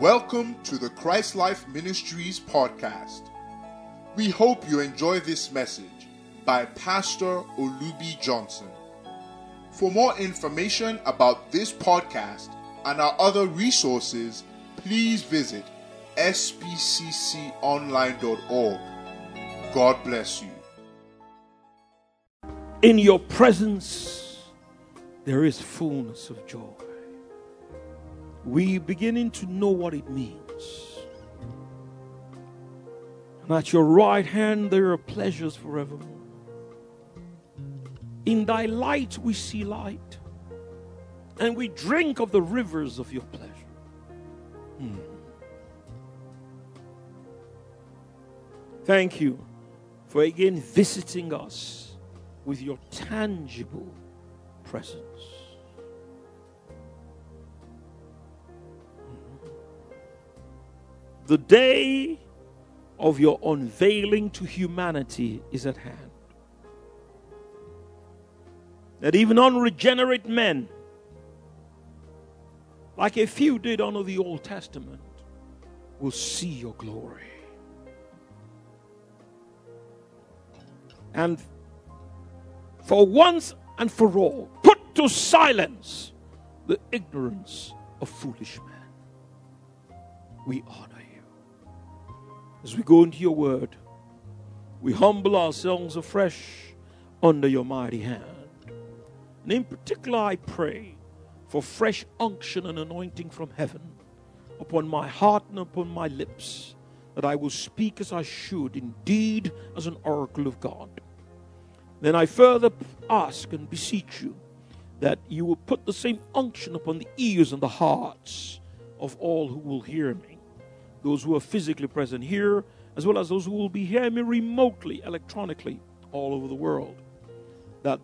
Welcome to the Christ Life Ministries podcast. We hope you enjoy this message by Pastor Olubi Johnson. For more information about this podcast and our other resources, please visit spcconline.org. God bless you. In your presence, there is fullness of joy we beginning to know what it means. And at your right hand there are pleasures forevermore. In thy light we see light, and we drink of the rivers of your pleasure. Hmm. Thank you for again visiting us with your tangible presence. The day of your unveiling to humanity is at hand. That even unregenerate men, like a few did under the Old Testament, will see your glory. And for once and for all, put to silence the ignorance of foolish men. We honor as we go into your word, we humble ourselves afresh under your mighty hand. And in particular, I pray for fresh unction and anointing from heaven upon my heart and upon my lips, that I will speak as I should, indeed as an oracle of God. Then I further ask and beseech you that you will put the same unction upon the ears and the hearts of all who will hear me those who are physically present here, as well as those who will be hearing me remotely, electronically, all over the world. That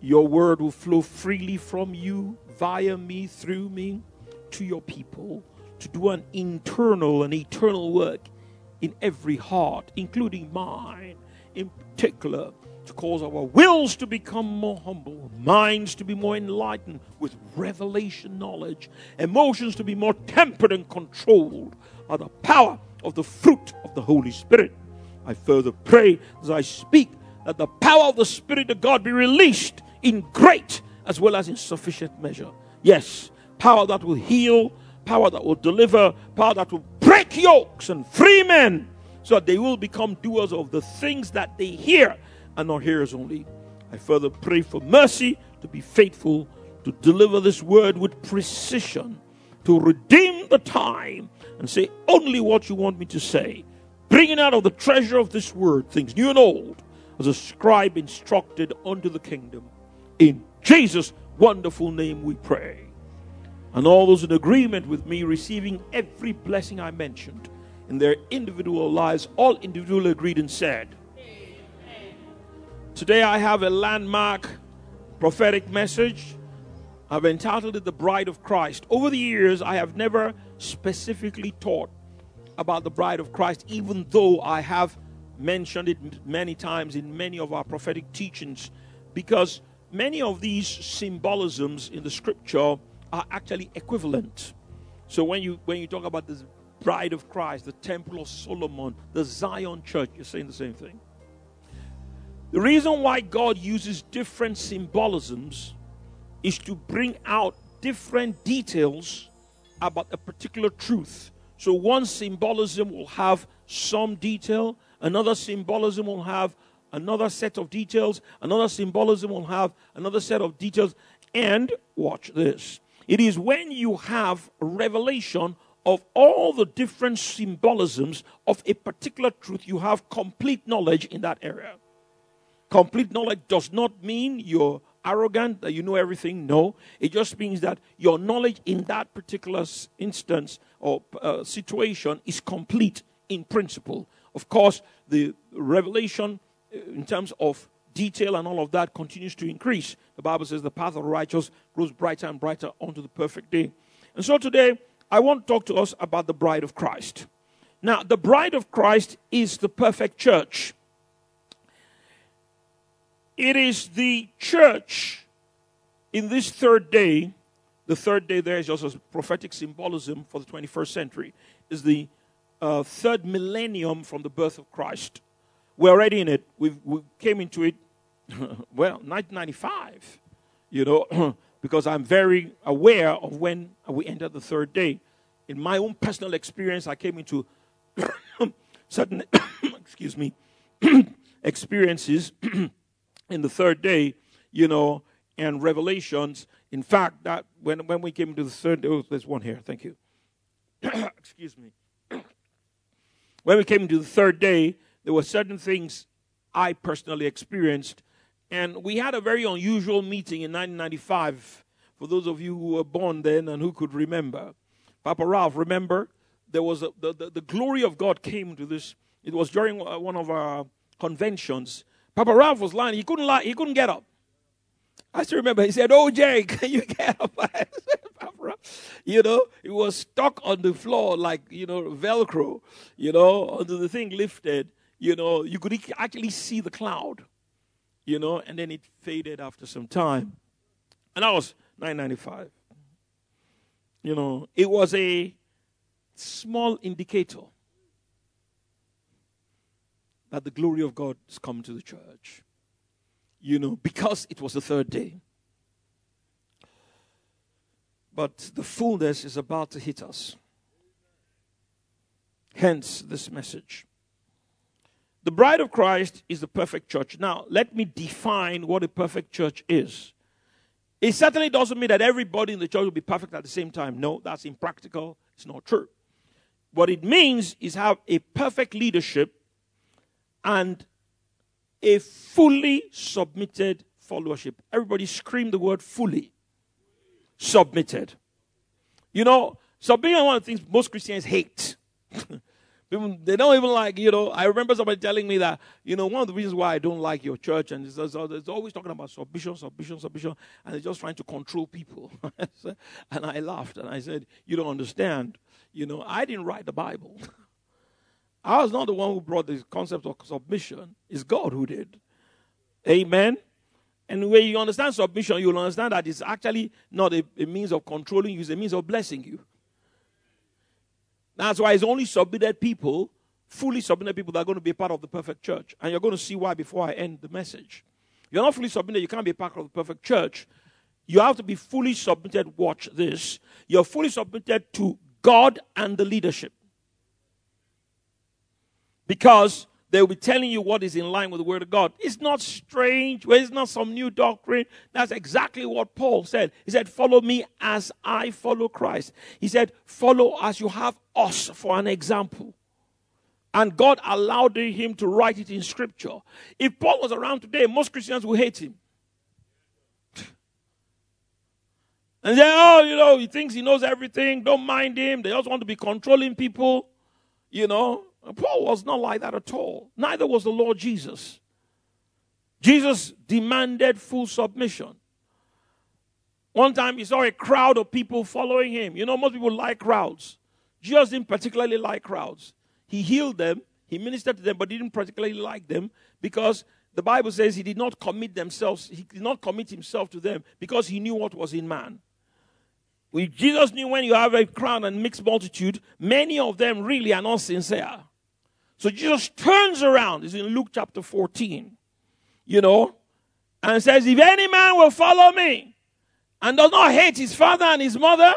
your word will flow freely from you, via me, through me, to your people, to do an internal and eternal work in every heart, including mine, in particular to cause our wills to become more humble, minds to be more enlightened with revelation knowledge, emotions to be more tempered and controlled by the power of the fruit of the Holy Spirit. I further pray as I speak that the power of the Spirit of God be released in great as well as in sufficient measure. Yes, power that will heal, power that will deliver, power that will break yokes and free men so that they will become doers of the things that they hear and not hearers only. I further pray for mercy to be faithful to deliver this word with precision, to redeem the time and say only what you want me to say, bringing out of the treasure of this word things new and old, as a scribe instructed unto the kingdom. In Jesus' wonderful name we pray. And all those in agreement with me receiving every blessing I mentioned in their individual lives, all individually agreed and said, Today I have a landmark prophetic message. I've entitled it The Bride of Christ. Over the years, I have never specifically taught about the bride of Christ, even though I have mentioned it many times in many of our prophetic teachings, because many of these symbolisms in the scripture are actually equivalent. So when you when you talk about the bride of Christ, the temple of Solomon, the Zion church, you're saying the same thing. The reason why God uses different symbolisms is to bring out different details about a particular truth. So one symbolism will have some detail, another symbolism will have another set of details, another symbolism will have another set of details. And watch this. It is when you have revelation of all the different symbolisms of a particular truth, you have complete knowledge in that area. Complete knowledge does not mean you're arrogant, that you know everything. No. It just means that your knowledge in that particular instance or uh, situation is complete in principle. Of course, the revelation uh, in terms of detail and all of that continues to increase. The Bible says the path of the righteous grows brighter and brighter unto the perfect day. And so today, I want to talk to us about the bride of Christ. Now, the bride of Christ is the perfect church. It is the church in this third day The third day there is just a prophetic symbolism for the 21st century. Is the uh, third millennium from the birth of Christ. We're already in it. We've, we came into it, well, 1995, you know, because I'm very aware of when we entered the third day. In my own personal experience, I came into certain, excuse me, experiences in the third day, you know, and revelations. In fact, that when, when we came to the third day, oh, there's one here, thank you. excuse me when we came to the third day, there were certain things I personally experienced. And we had a very unusual meeting in 1995 for those of you who were born then and who could remember. Papa Ralph, remember? There was a, the, the, the glory of God came to this. It was during uh, one of our conventions. Papa Ralph was lying. He couldn't lie. He couldn't get up. I still remember he said, Oh, Jay, can you get up? Papa, you know, he was stuck on the floor like, you know, Velcro, you know, until the thing lifted, you know, you could actually see the cloud, you know, and then it faded after some time. And that was 995. You know, it was a small indicator that the glory of God is coming to the church. You know, because it was the third day. But the fullness is about to hit us. Hence, this message. The bride of Christ is the perfect church. Now, let me define what a perfect church is. It certainly doesn't mean that everybody in the church will be perfect at the same time. No, that's impractical. It's not true. What it means is have a perfect leadership and a fully submitted followership. Everybody scream the word fully submitted. You know, submission is one of the things most Christians hate. They don't even like, you know, I remember somebody telling me that, you know, one of the reasons why I don't like your church, and it's, it's always talking about submission, submission, submission, and they're just trying to control people. and I laughed and I said, You don't understand. You know, I didn't write the Bible. I was not the one who brought the concept of submission, it's God who did. Amen. And when you understand submission, you'll understand that it's actually not a, a means of controlling you, it's a means of blessing you. That's why it's only submitted people, fully submitted people that are going to be part of the perfect church. And you're going to see why before I end the message. You're not fully submitted, you can't be part of the perfect church. You have to be fully submitted. Watch this. You're fully submitted to God and the leadership. Because They'll be telling you what is in line with the Word of God. It's not strange. Well, it's not some new doctrine. That's exactly what Paul said. He said, Follow me as I follow Christ. He said, Follow as you have us for an example. And God allowed him to write it in Scripture. If Paul was around today, most Christians would hate him. And say, oh, you know, he thinks he knows everything. Don't mind him. They just want to be controlling people. You know, Paul was not like that at all. Neither was the Lord Jesus. Jesus demanded full submission. One time he saw a crowd of people following him. You know, most people like crowds. Jesus didn't particularly like crowds. He healed them, he ministered to them, but didn't particularly like them because the Bible says he did not commit themselves, he did not commit himself to them because he knew what was in man. Jesus knew when you have a crowd and mixed multitude, many of them really are not sincere. So Jesus turns around. It's in Luke chapter 14. You know, and says, If any man will follow me and does not hate his father and his mother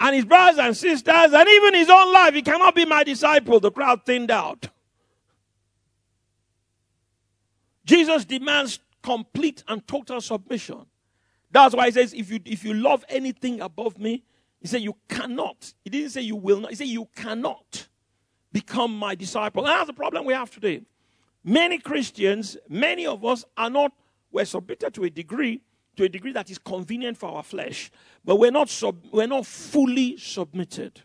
and his brothers and sisters and even his own life, he cannot be my disciple. The crowd thinned out. Jesus demands complete and total submission. That's why he says, if you, if you love anything above me, he said, you cannot. He didn't say you will not. He said, you cannot become my disciple. And that's the problem we have today. Many Christians, many of us are not, we're submitted to a degree, to a degree that is convenient for our flesh, but we're not, sub, we're not fully submitted.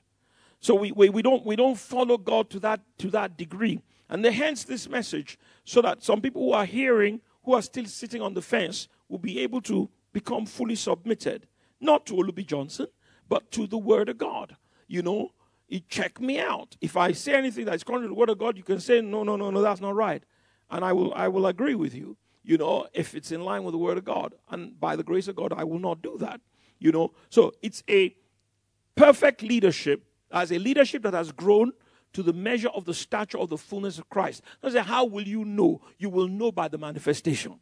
So we, we, we, don't, we don't follow God to that, to that degree. And then hence this message, so that some people who are hearing, who are still sitting on the fence, will be able to become fully submitted. Not to Olubi Johnson, but to the Word of God. You know, you check me out. If I say anything that's contrary to the word of God, you can say, no, no, no, no, that's not right. And I will, I will agree with you, you know, if it's in line with the word of God. And by the grace of God, I will not do that. You know, so it's a perfect leadership as a leadership that has grown to the measure of the stature of the fullness of Christ. I say, how will you know? You will know by the manifestation.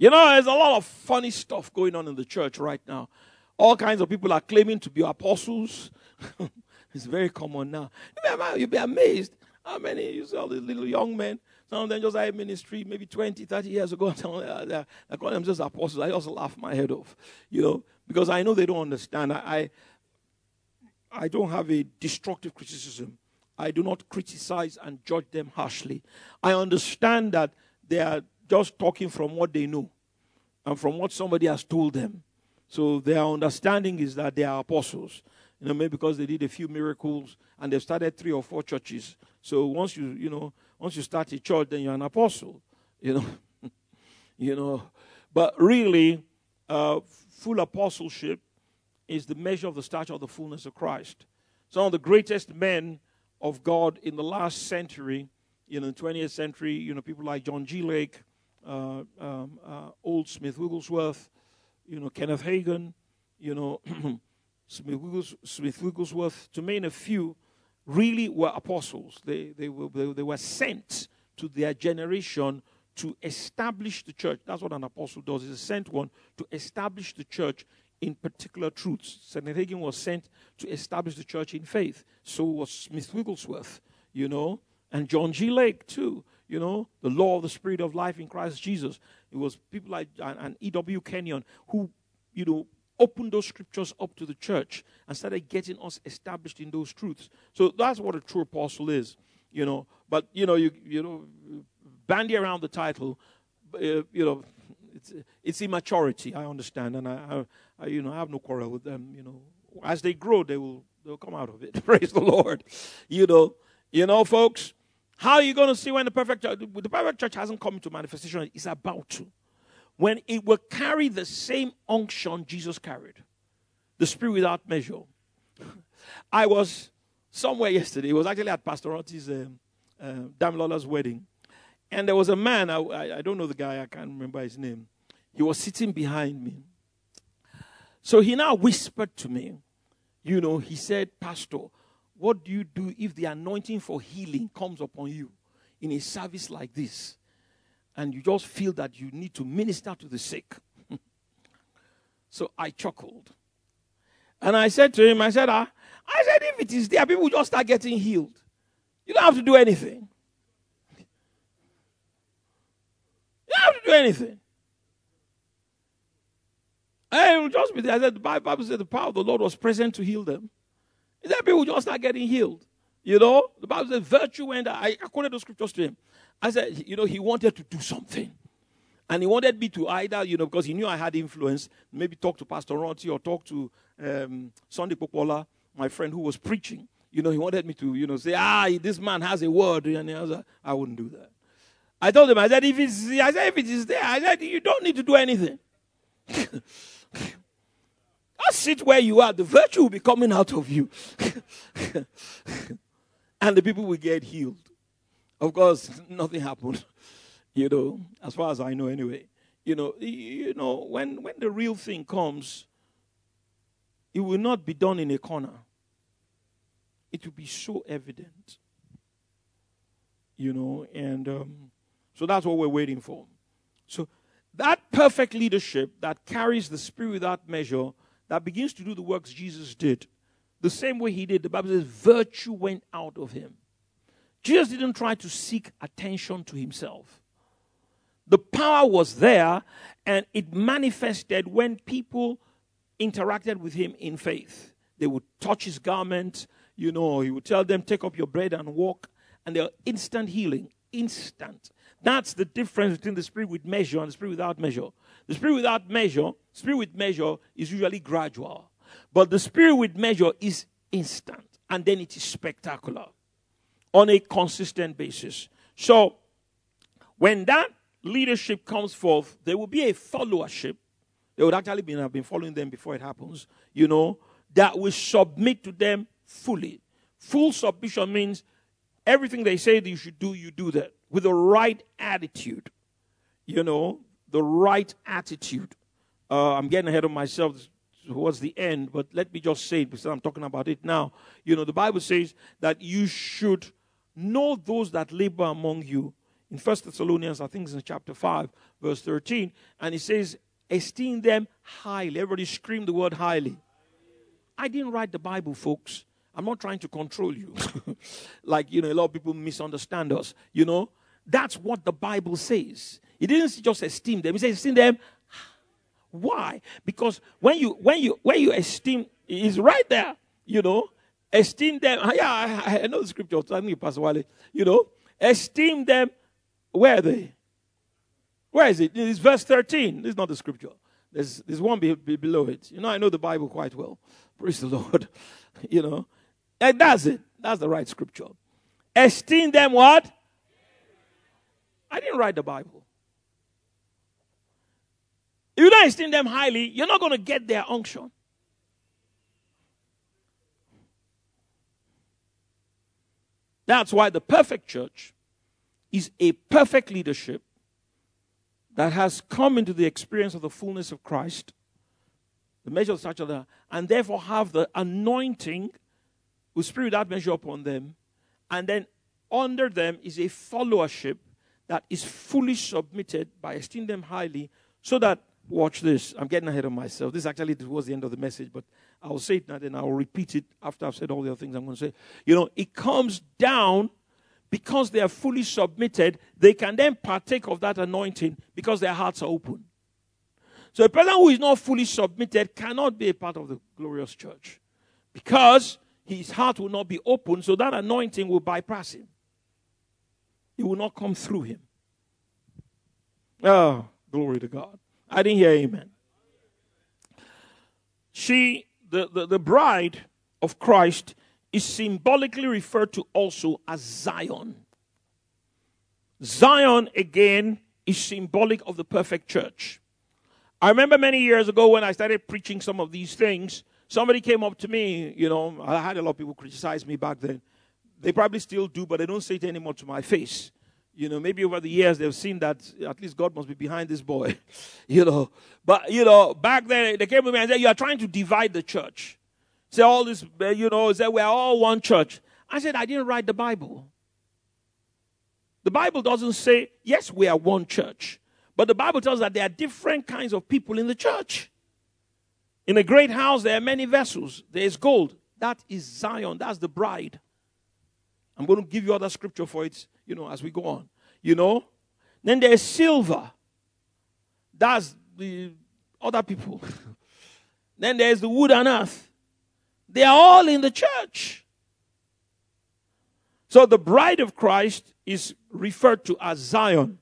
You know, there's a lot of funny stuff going on in the church right now. All kinds of people are claiming to be apostles. it's very common now. You'll be amazed how many you see all these little young men. Some of them just had ministry maybe 20, 30 years ago. Uh, they call themselves apostles. I also laugh my head off, you know, because I know they don't understand. I, I I don't have a destructive criticism. I do not criticize and judge them harshly. I understand that they are just talking from what they know and from what somebody has told them. So their understanding is that they are apostles. You know, maybe because they did a few miracles and they've started three or four churches. So once you, you know, once you start a church, then you're an apostle. You know, you know. But really, uh, full apostleship is the measure of the stature of the fullness of Christ. Some of the greatest men of God in the last century, in the 20th century, you know, people like John G. Lake, uh, um, uh, Old Smith Wigglesworth, you know, Kenneth Hagin, you know, Smith, Wiggles, Smith Wigglesworth, to name a few, really were apostles. They, they, were, they, they were sent to their generation to establish the church. That's what an apostle does. is a sent one to establish the church in particular truths. St. Hagin was sent to establish the church in faith. So was Smith Wigglesworth, you know, and John G. Lake, too, you know, the law of the spirit of life in Christ Jesus. It was people like and E.W. Kenyon who, you know, opened those scriptures up to the church and started getting us established in those truths. So that's what a true apostle is, you know. But you know, you you know, bandy around the title, uh, you know, it's it's immaturity. I understand, and I, I, you know I have no quarrel with them. You know, as they grow, they will they'll come out of it. Praise the Lord. You know, you know, folks. How are you going to see when the perfect church, the perfect church hasn't come into manifestation? It's about to. When it will carry the same unction Jesus carried, the spirit without measure. I was somewhere yesterday. It was actually at Pastor Oti's um, uh, wedding. And there was a man, I, I don't know the guy, I can't remember his name. He was sitting behind me. So he now whispered to me, you know, he said, Pastor, what do you do if the anointing for healing comes upon you in a service like this? And you just feel that you need to minister to the sick. so I chuckled. And I said to him, I said, ah, I said, if it is there, people just start getting healed. You don't have to do anything. You don't have to do anything. Hey, it will just be there. I said, the Bible said the power of the Lord was present to heal them. Is that people just start getting healed? You know, the Bible says virtue and I, I quoted the scriptures to him. I said, you know, he wanted to do something. And he wanted me to either, you know, because he knew I had influence, maybe talk to Pastor Ronti or talk to um, Sunday Popola, my friend who was preaching. You know, he wanted me to, you know, say, ah, this man has a word. And I, was I wouldn't do that. I told him, I said, if it's, I said, if it is there, I said, you don't need to do anything. Just sit where you are. The virtue will be coming out of you. and the people will get healed. Of course, nothing happened. You know, as far as I know anyway. You know, you know, when, when the real thing comes, it will not be done in a corner. It will be so evident. You know, and um, so that's what we're waiting for. So that perfect leadership that carries the spirit without measure, that begins to do the works Jesus did, the same way he did, the Bible says virtue went out of him. Jesus didn't try to seek attention to himself. The power was there and it manifested when people interacted with him in faith. They would touch his garment, you know, he would tell them, Take up your bread and walk, and there are instant healing, instant. That's the difference between the spirit with measure and the spirit without measure. The spirit without measure, spirit with measure is usually gradual. But the spirit with measure is instant. And then it is spectacular on a consistent basis. So, when that leadership comes forth, there will be a followership. They would actually be, have been following them before it happens, you know, that will submit to them fully. Full submission means everything they say that you should do, you do that with the right attitude. You know, the right attitude. Uh, I'm getting ahead of myself towards the end, but let me just say it because I'm talking about it now. You know, the Bible says that you should know those that labor among you. In First Thessalonians, I think it's in chapter 5, verse 13, and it says, esteem them highly. Everybody scream the word highly. I didn't write the Bible, folks. I'm not trying to control you. like, you know, a lot of people misunderstand us. You know, that's what the Bible says. It didn't just esteem them, He said, esteem them. Why? Because when you when you when you esteem is right there, you know, esteem them. Ah, yeah, I, I know the scripture. Tell me, Pastor Wale. You know, esteem them. Where are they? Where is it? It's verse 13. This is not the scripture. There's, there's one be, be below it. You know, I know the Bible quite well. Praise the Lord. you know, and that's it. That's the right scripture. Esteem them what? I didn't write the Bible. If you don't esteem them highly, you're not going to get their unction. That's why the perfect church is a perfect leadership that has come into the experience of the fullness of Christ, the measure of such other, and therefore have the anointing with spirit that measure upon them, and then under them is a followership that is fully submitted by esteeming them highly, so that watch this. I'm getting ahead of myself. This actually towards the end of the message, but I'll say it now, then I'll repeat it after I've said all the other things I'm going to say. You know, it comes down because they are fully submitted, they can then partake of that anointing because their hearts are open. So a person who is not fully submitted cannot be a part of the glorious church because his heart will not be open, so that anointing will bypass him. It will not come through him. Oh, glory to God. I didn't hear amen. She, the, the, the bride of Christ, is symbolically referred to also as Zion. Zion, again, is symbolic of the perfect church. I remember many years ago when I started preaching some of these things, somebody came up to me, you know, I had a lot of people criticize me back then. They probably still do, but they don't say it anymore to my face. You know, maybe over the years they've seen that at least God must be behind this boy. you know, but you know, back then they came to me and said, You are trying to divide the church. Say all this, eh, you know, say we're all one church. I said, I didn't write the Bible. The Bible doesn't say, yes, we are one church. But the Bible tells us that there are different kinds of people in the church. In a great house, there are many vessels. There is gold. That is Zion. That's the bride. I'm going to give you other scripture for it, you know, as we go on. You know? Then there's silver. That's the other people. then there's the wood and earth. They are all in the church. So the bride of Christ is referred to as Zion.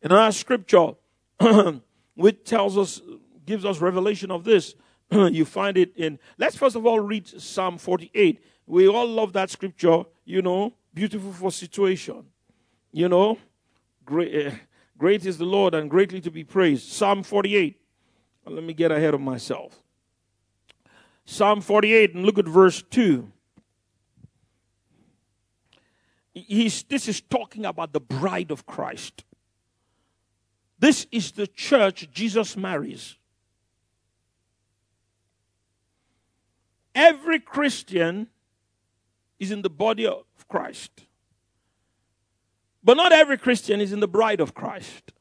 In our scripture, which tells us, gives us revelation of this, you find it in, let's first of all read Psalm 48. We all love that scripture, you know, beautiful for situation. You know, great, uh, great is the Lord and greatly to be praised. Psalm 48. Let me get ahead of myself. Psalm 48 and look at verse 2. He's, this is talking about the bride of Christ. This is the church Jesus marries. Every Christian is in the body of Christ. But not every Christian is in the bride of Christ.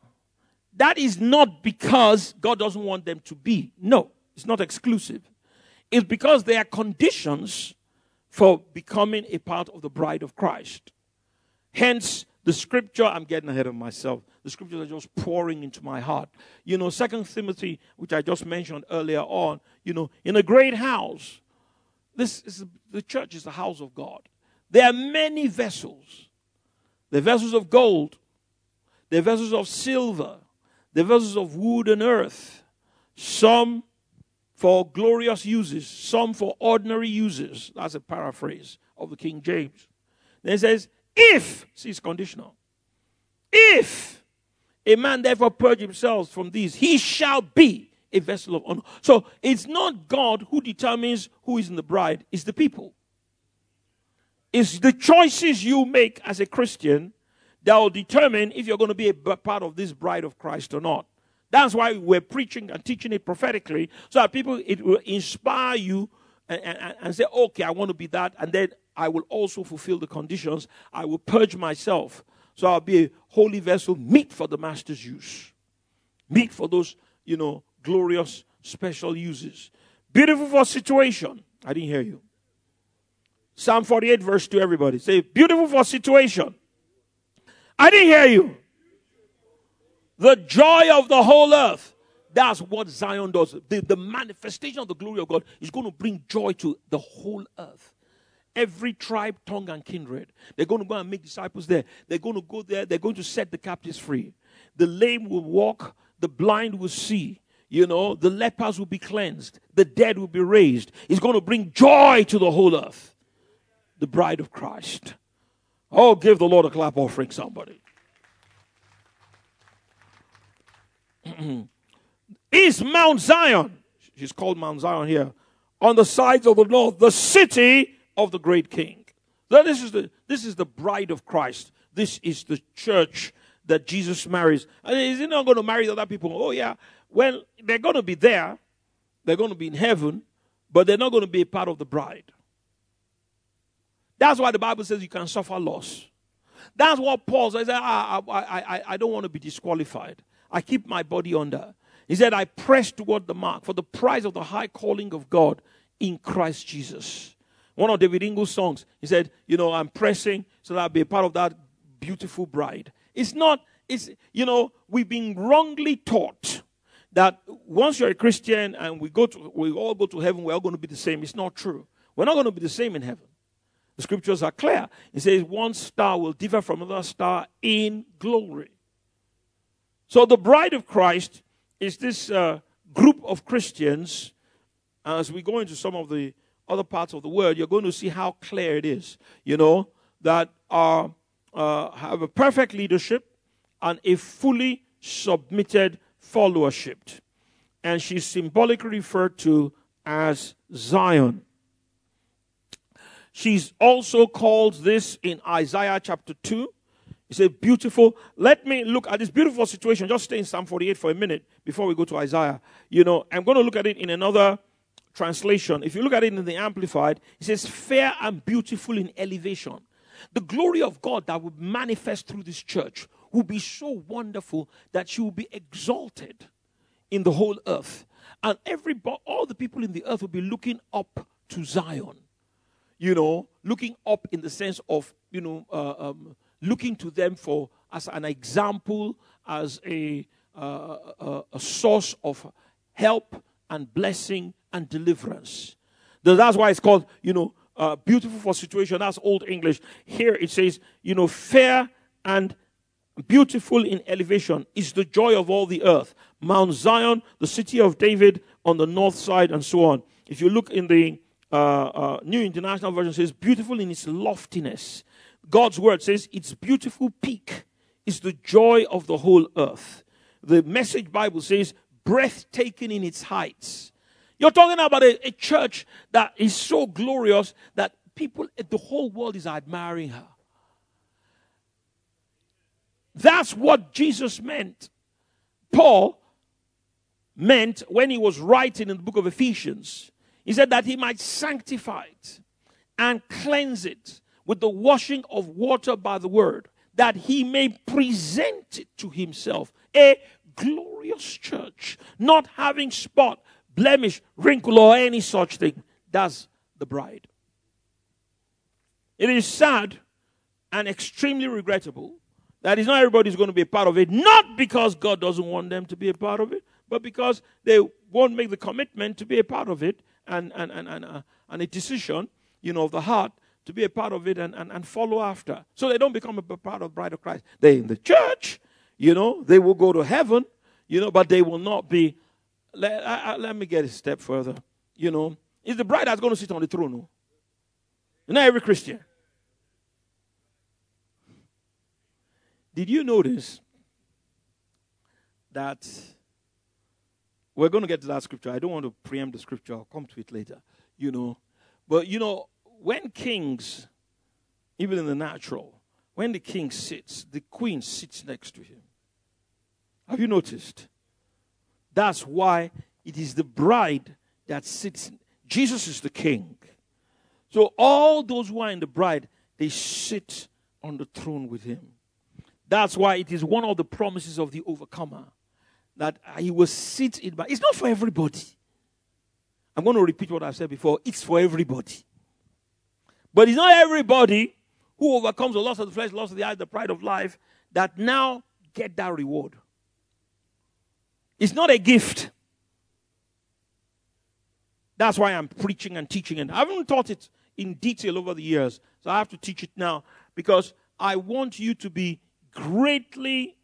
That is not because God doesn't want them to be. No, it's not exclusive It's because there are conditions for becoming a part of the bride of Christ. Hence, the scripture, I'm getting ahead of myself. The scriptures are just pouring into my heart. You know, Second Timothy, which I just mentioned earlier on, you know, in a great house, this is the church is the house of God. There are many vessels. The vessels of gold, the vessels of silver, the vessels of wood and earth. Some for glorious uses, some for ordinary uses. That's a paraphrase of the King James. Then it says, if, see, it's conditional. If a man therefore purge himself from these, he shall be a vessel of honor. So it's not God who determines who is in the bride, it's the people. It's the choices you make as a Christian that will determine if you're going to be a part of this bride of Christ or not. That's why we're preaching and teaching it prophetically, so that people, it will inspire you and, and, and say, okay, I want to be that, and then I will also fulfill the conditions. I will purge myself, so I'll be a holy vessel, meet for the master's use, meet for those, you know, glorious special uses. Beautiful for situation. I didn't hear you. Psalm 48, verse 2, everybody. Say, beautiful for situation. I didn't hear you. The joy of the whole earth. That's what Zion does. The, the manifestation of the glory of God is going to bring joy to the whole earth. Every tribe, tongue, and kindred. They're going to go and make disciples there. They're going to go there. They're going to set the captives free. The lame will walk. The blind will see. You know, the lepers will be cleansed. The dead will be raised. It's going to bring joy to the whole earth. The bride of Christ. Oh, give the Lord a clap offering, somebody. is Mount Zion. She's called Mount Zion here. On the sides of the north, the city of the great king. So this is the this is the bride of Christ. This is the church that Jesus marries. And is he not going to marry other people? Oh yeah. Well, they're going to be there. They're going to be in heaven, but they're not going to be a part of the bride. That's why the Bible says you can suffer loss. That's what Paul says. I, I, I, I don't want to be disqualified. I keep my body under. He said, I press toward the mark for the prize of the high calling of God in Christ Jesus. One of David Ingles' songs, he said, You know, I'm pressing so that I'll be a part of that beautiful bride. It's not, it's, you know, we've been wrongly taught that once you're a Christian and we go to, we all go to heaven, we're all going to be the same. It's not true. We're not going to be the same in heaven. The scriptures are clear. It says one star will differ from another star in glory. So the bride of Christ is this uh, group of Christians. As we go into some of the other parts of the world, you're going to see how clear it is. You know that are uh, have a perfect leadership and a fully submitted followership, and she's symbolically referred to as Zion. She's also called this in Isaiah chapter 2 it's a beautiful. Let me look at this beautiful situation. Just stay in Psalm 48 for a minute before we go to Isaiah. You know, I'm going to look at it in another translation. If you look at it in the Amplified, it says, fair and beautiful in elevation. The glory of God that will manifest through this church will be so wonderful that she will be exalted in the whole earth. And every all the people in the earth will be looking up to Zion. You know, looking up in the sense of, you know, uh, um, looking to them for as an example, as a, uh, a, a, source of help and blessing and deliverance. That's why it's called, you know, uh, beautiful for situation. That's old English. Here it says, you know, fair and beautiful in elevation is the joy of all the earth. Mount Zion, the city of David on the north side, and so on. If you look in the uh, uh, New International Version, says beautiful in its loftiness. God's word says its beautiful peak is the joy of the whole earth. The message Bible says breathtaking in its heights. You're talking about a, a church that is so glorious that people, the whole world is admiring her. That's what Jesus meant. Paul meant when he was writing in the book of Ephesians. He said that he might sanctify it and cleanse it with the washing of water by the word, that he may present it to himself a glorious church, not having spot, blemish, wrinkle, or any such thing. That's the bride. It is sad and extremely regrettable that is not everybody is going to be a part of it, not because God doesn't want them to be a part of it, but because they won't make the commitment to be a part of it and, and, and, and, uh, and a decision, you know, of the heart to be a part of it and, and, and follow after. So they don't become a part of the bride of Christ. They're in the church, you know, they will go to heaven, you know, but they will not be. Let, I, I, let me get a step further. You know, is the bride that's going to sit on the throne. No? Not every Christian. Did you notice that we're going to get to that scripture? I don't want to preempt the scripture, I'll come to it later. You know, but you know, when kings, even in the natural, when the king sits, the queen sits next to him. Have you noticed? That's why it is the bride that sits. Jesus is the king. So all those who are in the bride, they sit on the throne with him. That's why it is one of the promises of the overcomer that he will sit in. But it's not for everybody. I'm going to repeat what I've said before. It's for everybody. But it's not everybody who overcomes the loss of the flesh, loss of the eye, the pride of life, that now get that reward. It's not a gift. That's why I'm preaching and teaching. And I haven't taught it in detail over the years. So I have to teach it now because I want you to be greatly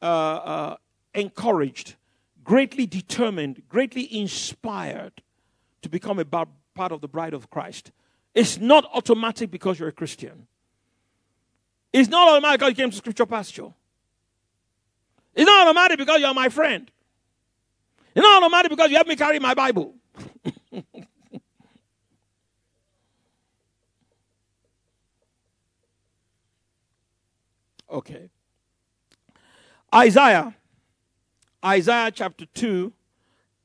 uh, uh, encouraged, greatly determined, greatly inspired to become a part of the bride of Christ. It's not automatic because you're a Christian. It's not automatic because you came to scripture pasture. It's not automatic because you're my friend. It's not automatic because you help me carry my Bible. okay. Isaiah. Isaiah chapter 2.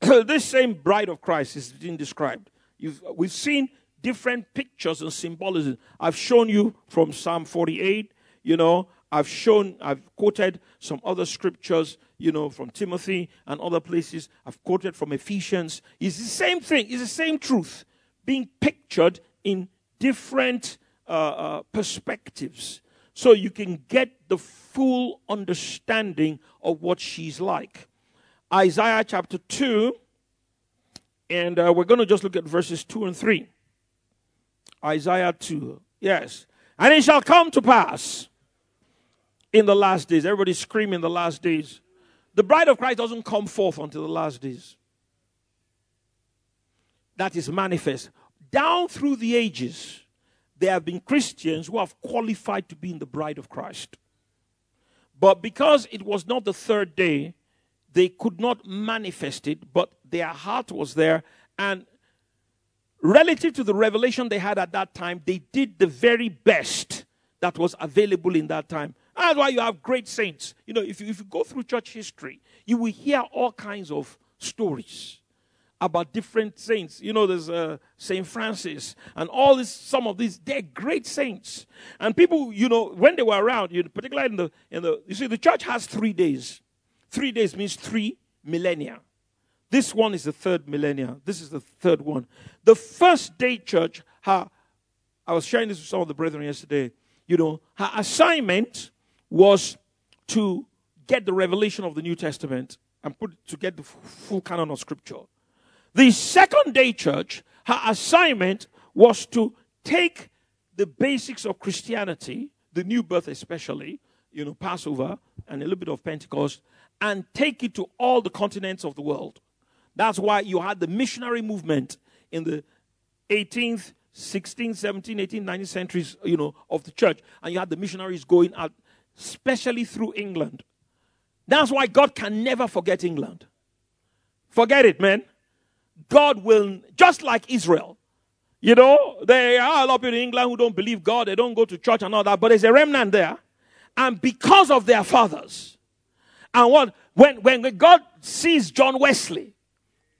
this same bride of Christ is being described. You've, we've seen different pictures and symbolism. I've shown you from Psalm 48, you know, I've shown, I've quoted some other scriptures, you know, from Timothy and other places. I've quoted from Ephesians. It's the same thing, it's the same truth being pictured in different uh, uh, perspectives so you can get the full understanding of what she's like. Isaiah chapter 2, and uh, we're going to just look at verses 2 and 3. Isaiah 2. Yes. And it shall come to pass in the last days. Everybody screaming the last days. The bride of Christ doesn't come forth until the last days. That is manifest. Down through the ages, there have been Christians who have qualified to be in the bride of Christ. But because it was not the third day, they could not manifest it, but their heart was there. And relative to the revelation they had at that time, they did the very best that was available in that time. That's why you have great saints. You know, if you, if you go through church history, you will hear all kinds of stories about different saints. You know, there's uh, Saint Francis and all this. Some of these, they're great saints. And people, you know, when they were around, you know, particularly in the in the, you see, the church has three days. Three days means three millennia. This one is the third millennia. This is the third one. The first day church, her, I was sharing this with some of the brethren yesterday. You know, her assignment was to get the revelation of the New Testament and put to get the full canon of Scripture. The second day church, her assignment was to take the basics of Christianity, the new birth especially, you know, Passover and a little bit of Pentecost, and take it to all the continents of the world. That's why you had the missionary movement in the 18th, 16th, 17th, 18th, 19th centuries, you know, of the church. And you had the missionaries going out, especially through England. That's why God can never forget England. Forget it, man. God will, just like Israel. You know, there are a lot of people in England who don't believe God, they don't go to church and all that, but there's a remnant there. And because of their fathers, and what when when God sees John Wesley,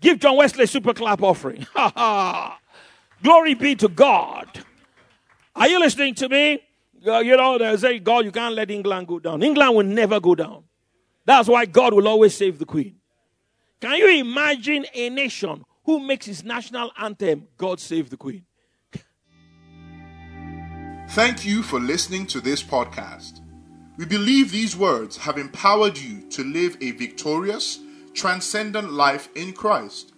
give John Wesley a super clap offering. Glory be to God. Are you listening to me? Uh, you know, they say, God, you can't let England go down. England will never go down. That's why God will always save the queen. Can you imagine a nation who makes his national anthem, God Save the Queen? Thank you for listening to this podcast. We believe these words have empowered you to live a victorious, transcendent life in Christ.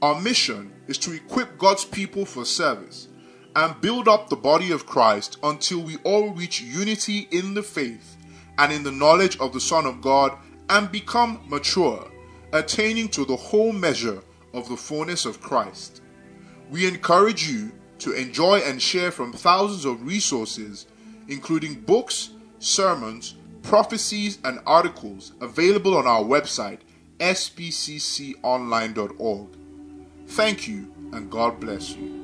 Our mission is to equip God's people for service and build up the body of Christ until we all reach unity in the faith and in the knowledge of the Son of God and become mature, attaining to the whole measure of the fullness of Christ. We encourage you to enjoy and share from thousands of resources, including books, sermons, prophecies, and articles available on our website, spcconline.org. Thank you, and God bless you.